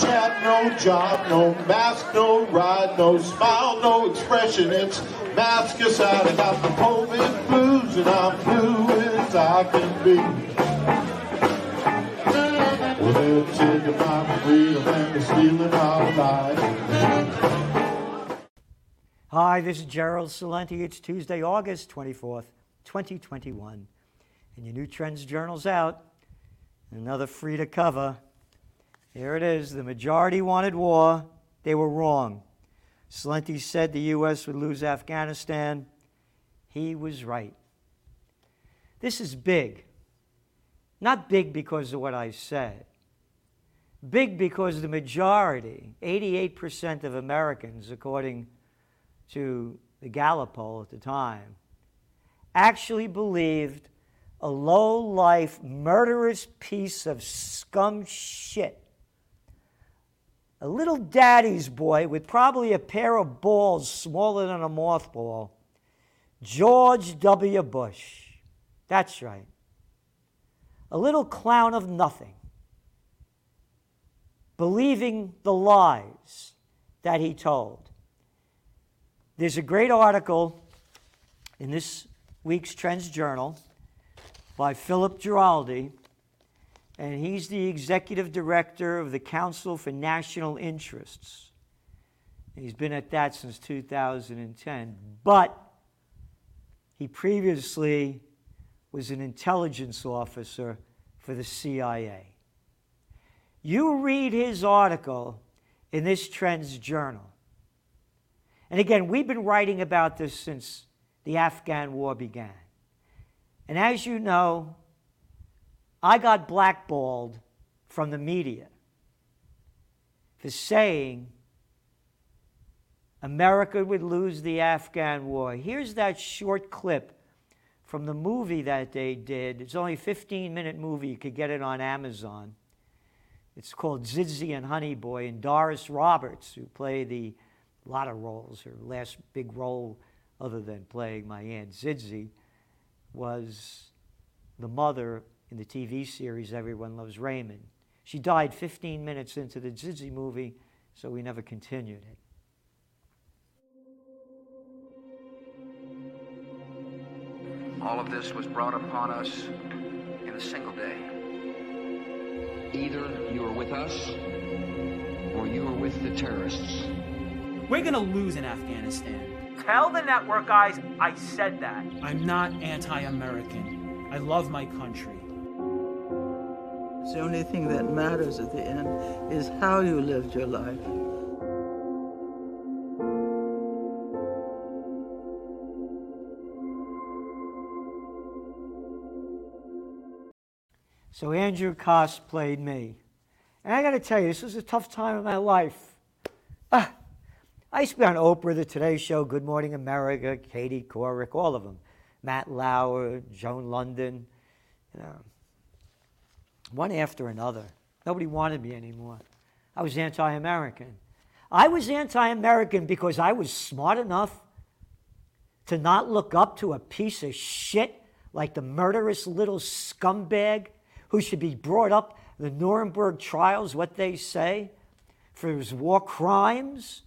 chat, no job, no mask, no ride, no smile, no expression. It's mask aside. I got the COVID blues and I'm blue as I can be. Well, they're taking my freedom and they're stealing our lives. Hi, this is Gerald Celente. It's Tuesday, August 24th, 2021. And your new Trends Journal's out. Another free to cover. Here it is. The majority wanted war. They were wrong. Celente said the U.S. would lose Afghanistan. He was right. This is big. Not big because of what I said. Big because the majority, 88% of Americans, according to the Gallup poll at the time, actually believed a low life, murderous piece of scum shit. A little daddy's boy with probably a pair of balls smaller than a mothball. George W. Bush. That's right. A little clown of nothing. Believing the lies that he told. There's a great article in this week's Trends Journal by Philip Giraldi, and he's the executive director of the Council for National Interests. He's been at that since 2010, but he previously was an intelligence officer for the CIA. You read his article in this Trends Journal. And again, we've been writing about this since the Afghan war began. And as you know, I got blackballed from the media for saying America would lose the Afghan war. Here's that short clip from the movie that they did. It's only a 15 minute movie. You could get it on Amazon. It's called Zizzy and Honey Boy, and Doris Roberts, who played the lot of roles. Her last big role, other than playing my aunt Zizzy, was the mother in the TV series Everyone Loves Raymond. She died 15 minutes into the Zizzy movie, so we never continued it. All of this was brought upon us in a single day. Either you are with us or you are with the terrorists. We're gonna lose in Afghanistan. Tell the network guys I said that. I'm not anti American. I love my country. The only thing that matters at the end is how you lived your life. So Andrew Koss played me. And I got to tell you, this was a tough time in my life. Ah, I used to be on Oprah, The Today Show, Good Morning America, Katie Couric, all of them. Matt Lauer, Joan Lunden, you know, one after another. Nobody wanted me anymore. I was anti American. I was anti American because I was smart enough to not look up to a piece of shit like the murderous little scumbag who should be brought up the Nuremberg trials, what they say, for his war crimes.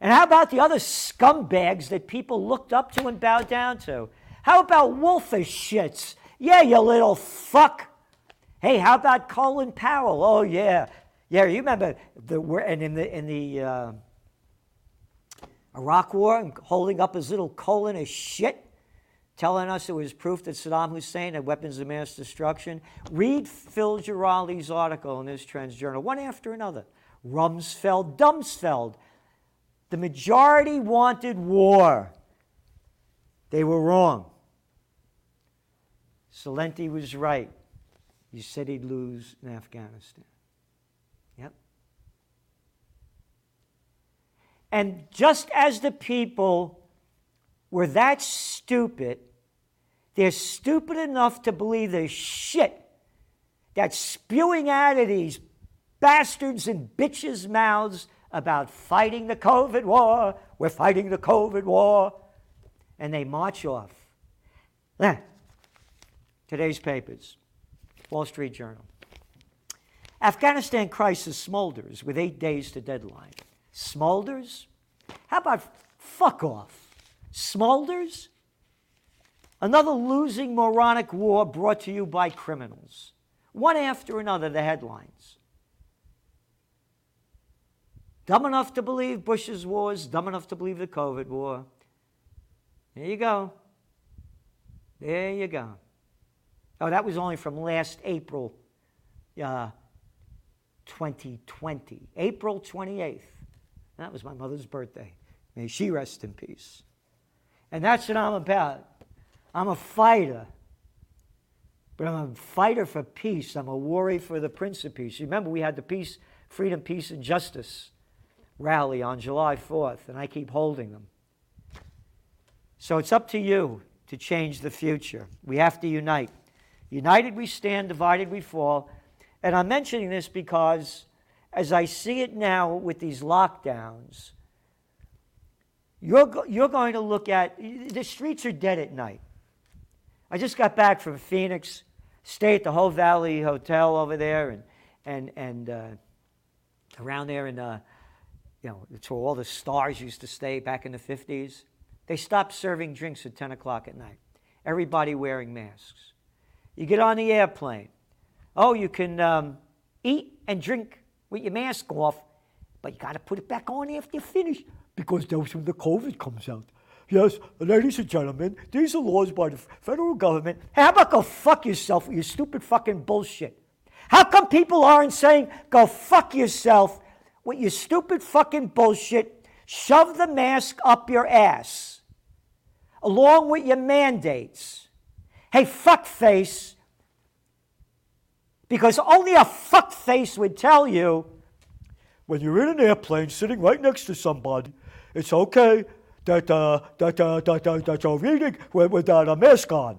And how about the other scumbags that people looked up to and bowed down to? How about Wolfish shits? Yeah, you little fuck. Hey, how about Colin Powell? Oh yeah, yeah. You remember the and in the in the uh, Iraq War, holding up his little colon as shit, telling us it was proof that Saddam Hussein had weapons of mass destruction. Read Phil Giraldi's article in this Trends Journal, one after another. Rumsfeld, Dumsfeld. The majority wanted war. They were wrong. Celente was right. He said he'd lose in Afghanistan. Yep. And just as the people were that stupid, they're stupid enough to believe the shit that's spewing out of these bastards and bitches' mouths about fighting the COVID war. We're fighting the COVID war. And they march off. Today's papers Wall Street Journal. Afghanistan crisis smolders with eight days to deadline. Smolders? How about fuck off? Smolders? Another losing moronic war brought to you by criminals. One after another, the headlines. Dumb enough to believe Bush's wars, dumb enough to believe the COVID war. There you go. There you go. Oh, that was only from last April uh, 2020. April 28th. That was my mother's birthday. May she rest in peace. And that's what I'm about. I'm a fighter. But I'm a fighter for peace. I'm a warrior for the Prince of Peace. Remember, we had the Peace, Freedom, Peace, and Justice rally on July 4th, and I keep holding them. So it's up to you to change the future. We have to unite. United we stand, divided we fall. And I'm mentioning this because as I see it now with these lockdowns, you're, you're going to look at the streets are dead at night. I just got back from Phoenix, stayed at the Whole Valley Hotel over there, and and and uh, around there, and uh, you know, it's where all the stars used to stay back in the '50s. They stopped serving drinks at 10 o'clock at night. Everybody wearing masks. You get on the airplane. Oh, you can um, eat and drink with your mask off, but you got to put it back on after you finish because that's when the COVID comes out. Yes, ladies and gentlemen, these are laws by the federal government. How about go fuck yourself with your stupid fucking bullshit? How come people aren't saying go fuck yourself with your stupid fucking bullshit? Shove the mask up your ass along with your mandates. Hey, fuckface, because only a fuckface would tell you when you're in an airplane sitting right next to somebody, it's okay that, uh, that, uh, that, uh, that you're eating without a mask on.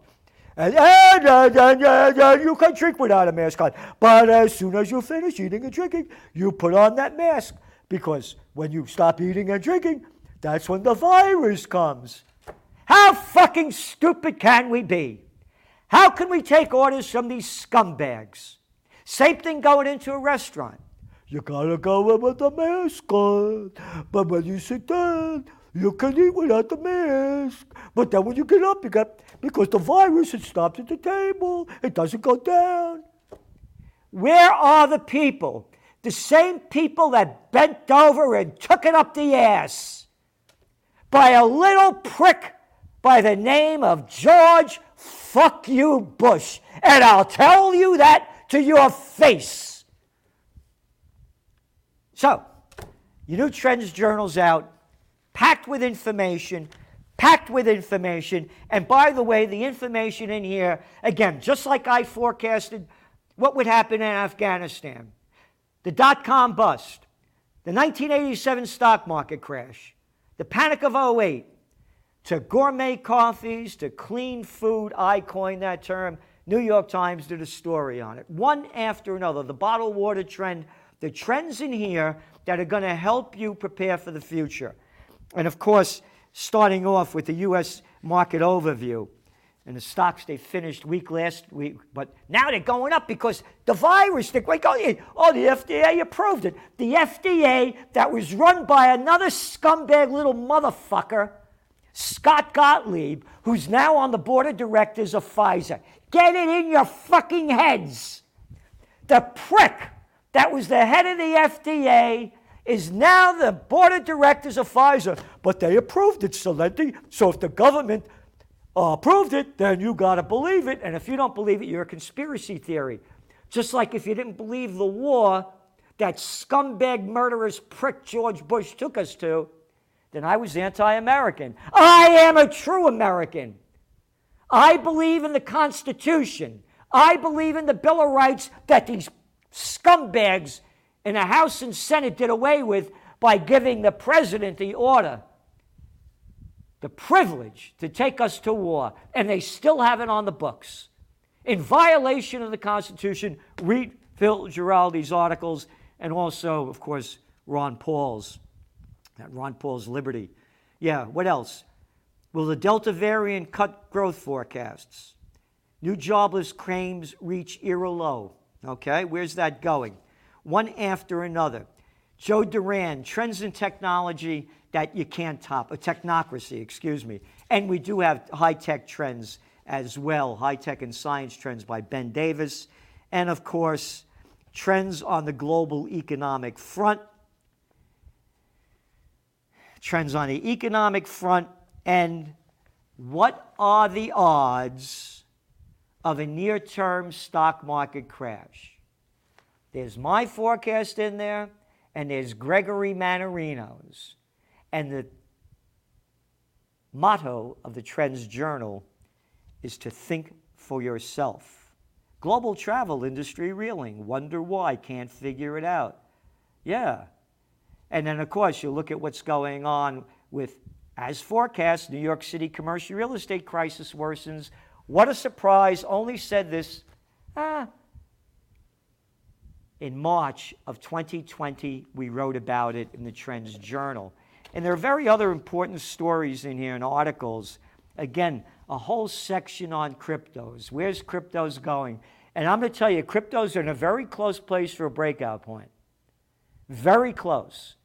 And, and, and, and, and, and you can drink without a mask on. But as soon as you finish eating and drinking, you put on that mask. Because when you stop eating and drinking, that's when the virus comes. How fucking stupid can we be? How can we take orders from these scumbags? Same thing going into a restaurant. You gotta go in with the mask on. But when you sit down, you can eat without the mask. But then when you get up, you got because the virus it stops at the table. It doesn't go down. Where are the people? The same people that bent over and took it up the ass by a little prick by the name of George Fuck You Bush. And I'll tell you that to your face. So, your new Trends Journal's out, packed with information, packed with information. And by the way, the information in here, again, just like I forecasted what would happen in Afghanistan the dot com bust, the 1987 stock market crash, the panic of 08, to gourmet coffees, to clean food. I coined that term. New York Times did a story on it. One after another, the bottled water trend, the trends in here that are going to help you prepare for the future. And of course, starting off with the U.S. market overview. And the stocks they finished weak last week, but now they're going up because the virus, they're going, oh, the FDA approved it. The FDA that was run by another scumbag little motherfucker Scott Gottlieb, who's now on the board of directors of Pfizer. Get it in your fucking heads. The prick that was the head of the FDA is now the board of directors of Pfizer, but they approved it, Celente. So if the government uh, approved it, then you got to believe it. And if you don't believe it, you're a conspiracy theory. Just like if you didn't believe the war that scumbag, murderous prick George Bush took us to, then I was anti American. I am a true American. I believe in the Constitution. I believe in the Bill of Rights that these scumbags in the House and Senate did away with by giving the president the order, the privilege to take us to war, and they still have it on the books. In violation of the Constitution, read Phil Giraldi's articles and also, of course, Ron Paul's. That Ron Paul's Liberty. Yeah, what else? Will the Delta variant cut growth forecasts? New jobless claims reach era low. Okay, where's that going? one after another. Joe Duran, Trends in Technology that you can't top, a technocracy, excuse me. And we do have high tech trends as well, high tech and science trends by Ben Davis. And of course, trends on the global economic front. Trends on the economic front. And what are the odds of a near term stock market crash? There's my forecast in there, and there's Gregory Mannarino's. And the motto of the Trends Journal is to think for yourself. Global travel industry reeling. Wonder why, can't figure it out. Yeah. And then, of course, you look at what's going on with, as forecast, New York City commercial real estate crisis worsens. What a surprise. Only said this ah, in March of 2020. We wrote about it in the Trends Journal. And there are very other important stories in here and articles. Again, a whole section on cryptos. Where's cryptos going? And I'm going to tell you, cryptos are in a very close place for a breakout point. Very close.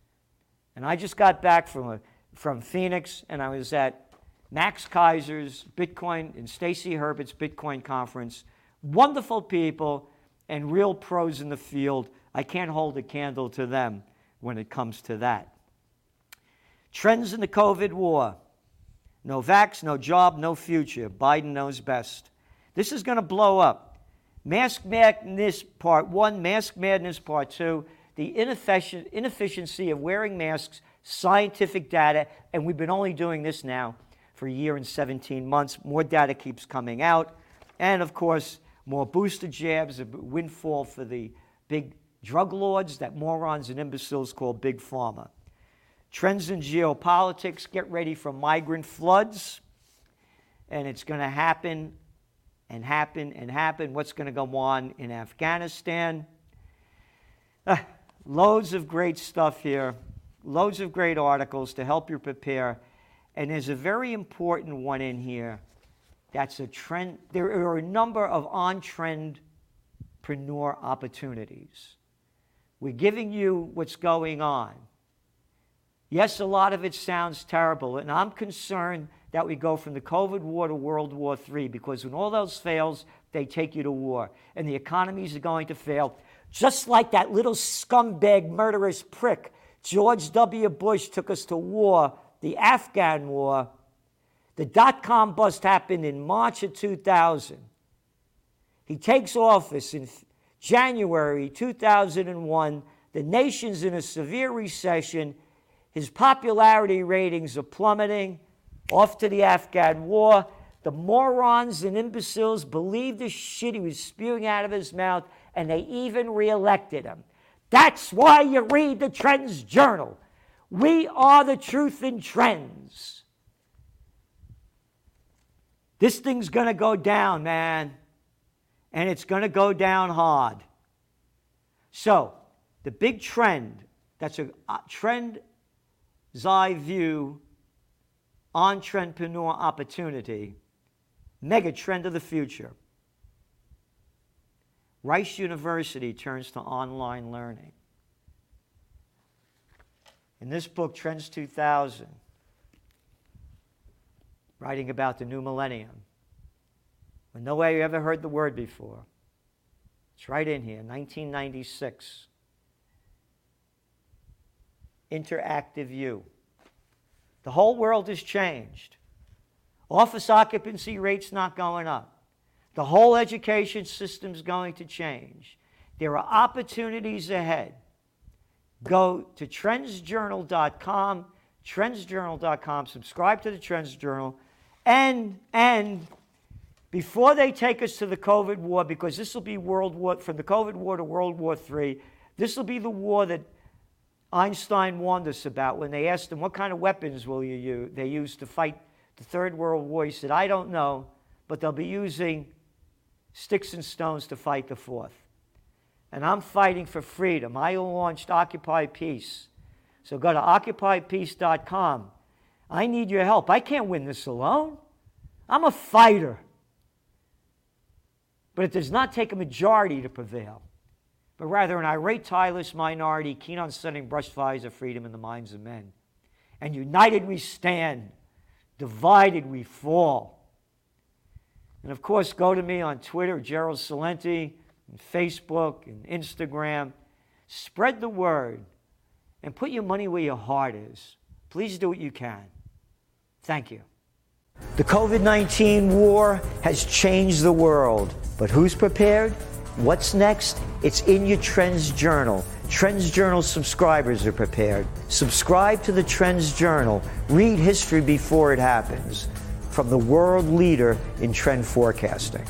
And I just got back from, a, from Phoenix and I was at Max Keiser's Bitcoin and Stacy Herbert's Bitcoin conference. Wonderful people and real pros in the field. I can't hold a candle to them when it comes to that. Trends in the COVID war. No vax, no job, no future. Biden knows best. This is going to blow up. Mask madness part one, mask madness part two, the inefficiency of wearing masks, scientific data, and we've been only doing this now for a year and 17 months. More data keeps coming out. And of course, more booster jabs, a windfall for the big drug lords that morons and imbeciles call Big Pharma. Trends in geopolitics get ready for migrant floods, and it's going to happen and happen and happen. What's going to go on in Afghanistan? Uh, loads of great stuff here, loads of great articles to help you prepare. And there's a very important one in here that's a trend. There are a number of on trendpreneur opportunities. We're giving you what's going on. Yes, a lot of it sounds terrible, and I'm concerned that we go from the COVID war to World War III because when all those fails, they take you to war, and the economies are going to fail. Just like that little scumbag, murderous prick, George W. Bush took us to war, the Afghan war. The dot com bust happened in March of 2000. He takes office in January 2001. The nation's in a severe recession. His popularity ratings are plummeting. Off to the Afghan war. The morons and imbeciles believed the shit he was spewing out of his mouth, and they even reelected him. That's why you read the Trends Journal. We are the truth in trends. This thing's going to go down, man. And it's going to go down hard. So, the big trend that's a, trend Zai view entrepreneur opportunity, mega trend of the future. Rice University turns to online learning. In this book, Trends 2000, writing about the new millennium, when no way you ever heard the word before. It's right in here, 1996 interactive view. The whole world has changed. Office occupancy rates not going up. The whole education system is going to change. There are opportunities ahead. Go to trendsjournal.com, trendsjournal.com, subscribe to the Trends Journal, and and before they take us to the COVID war, because this will be World War from the COVID war to World War III, this will be the war that Einstein warned us about when they asked him, What kind of weapons will you use? They used to fight the Third World War. He said, I don't know, but they'll be using sticks and stones to fight the fourth. And I'm fighting for freedom. I launched Occupy Peace. So go to occupypeace.com. I need your help. I can't win this alone. I'm a fighter. But it does not take a majority to prevail. but rather an irate, tireless minority keen on setting brush fires of freedom in the minds of men. And united we stand, divided we fall. And of course, go to me on Twitter, Gerald Celente, and Facebook and Instagram. Spread the word and put your money where your heart is. Please do what you can. Thank you. The COVID 19 war has changed the world, but who's prepared? What's next? It's in your Trends Journal. Trends Journal subscribers are prepared. Subscribe to the Trends Journal. Read history before it happens from the world leader in trend forecasting.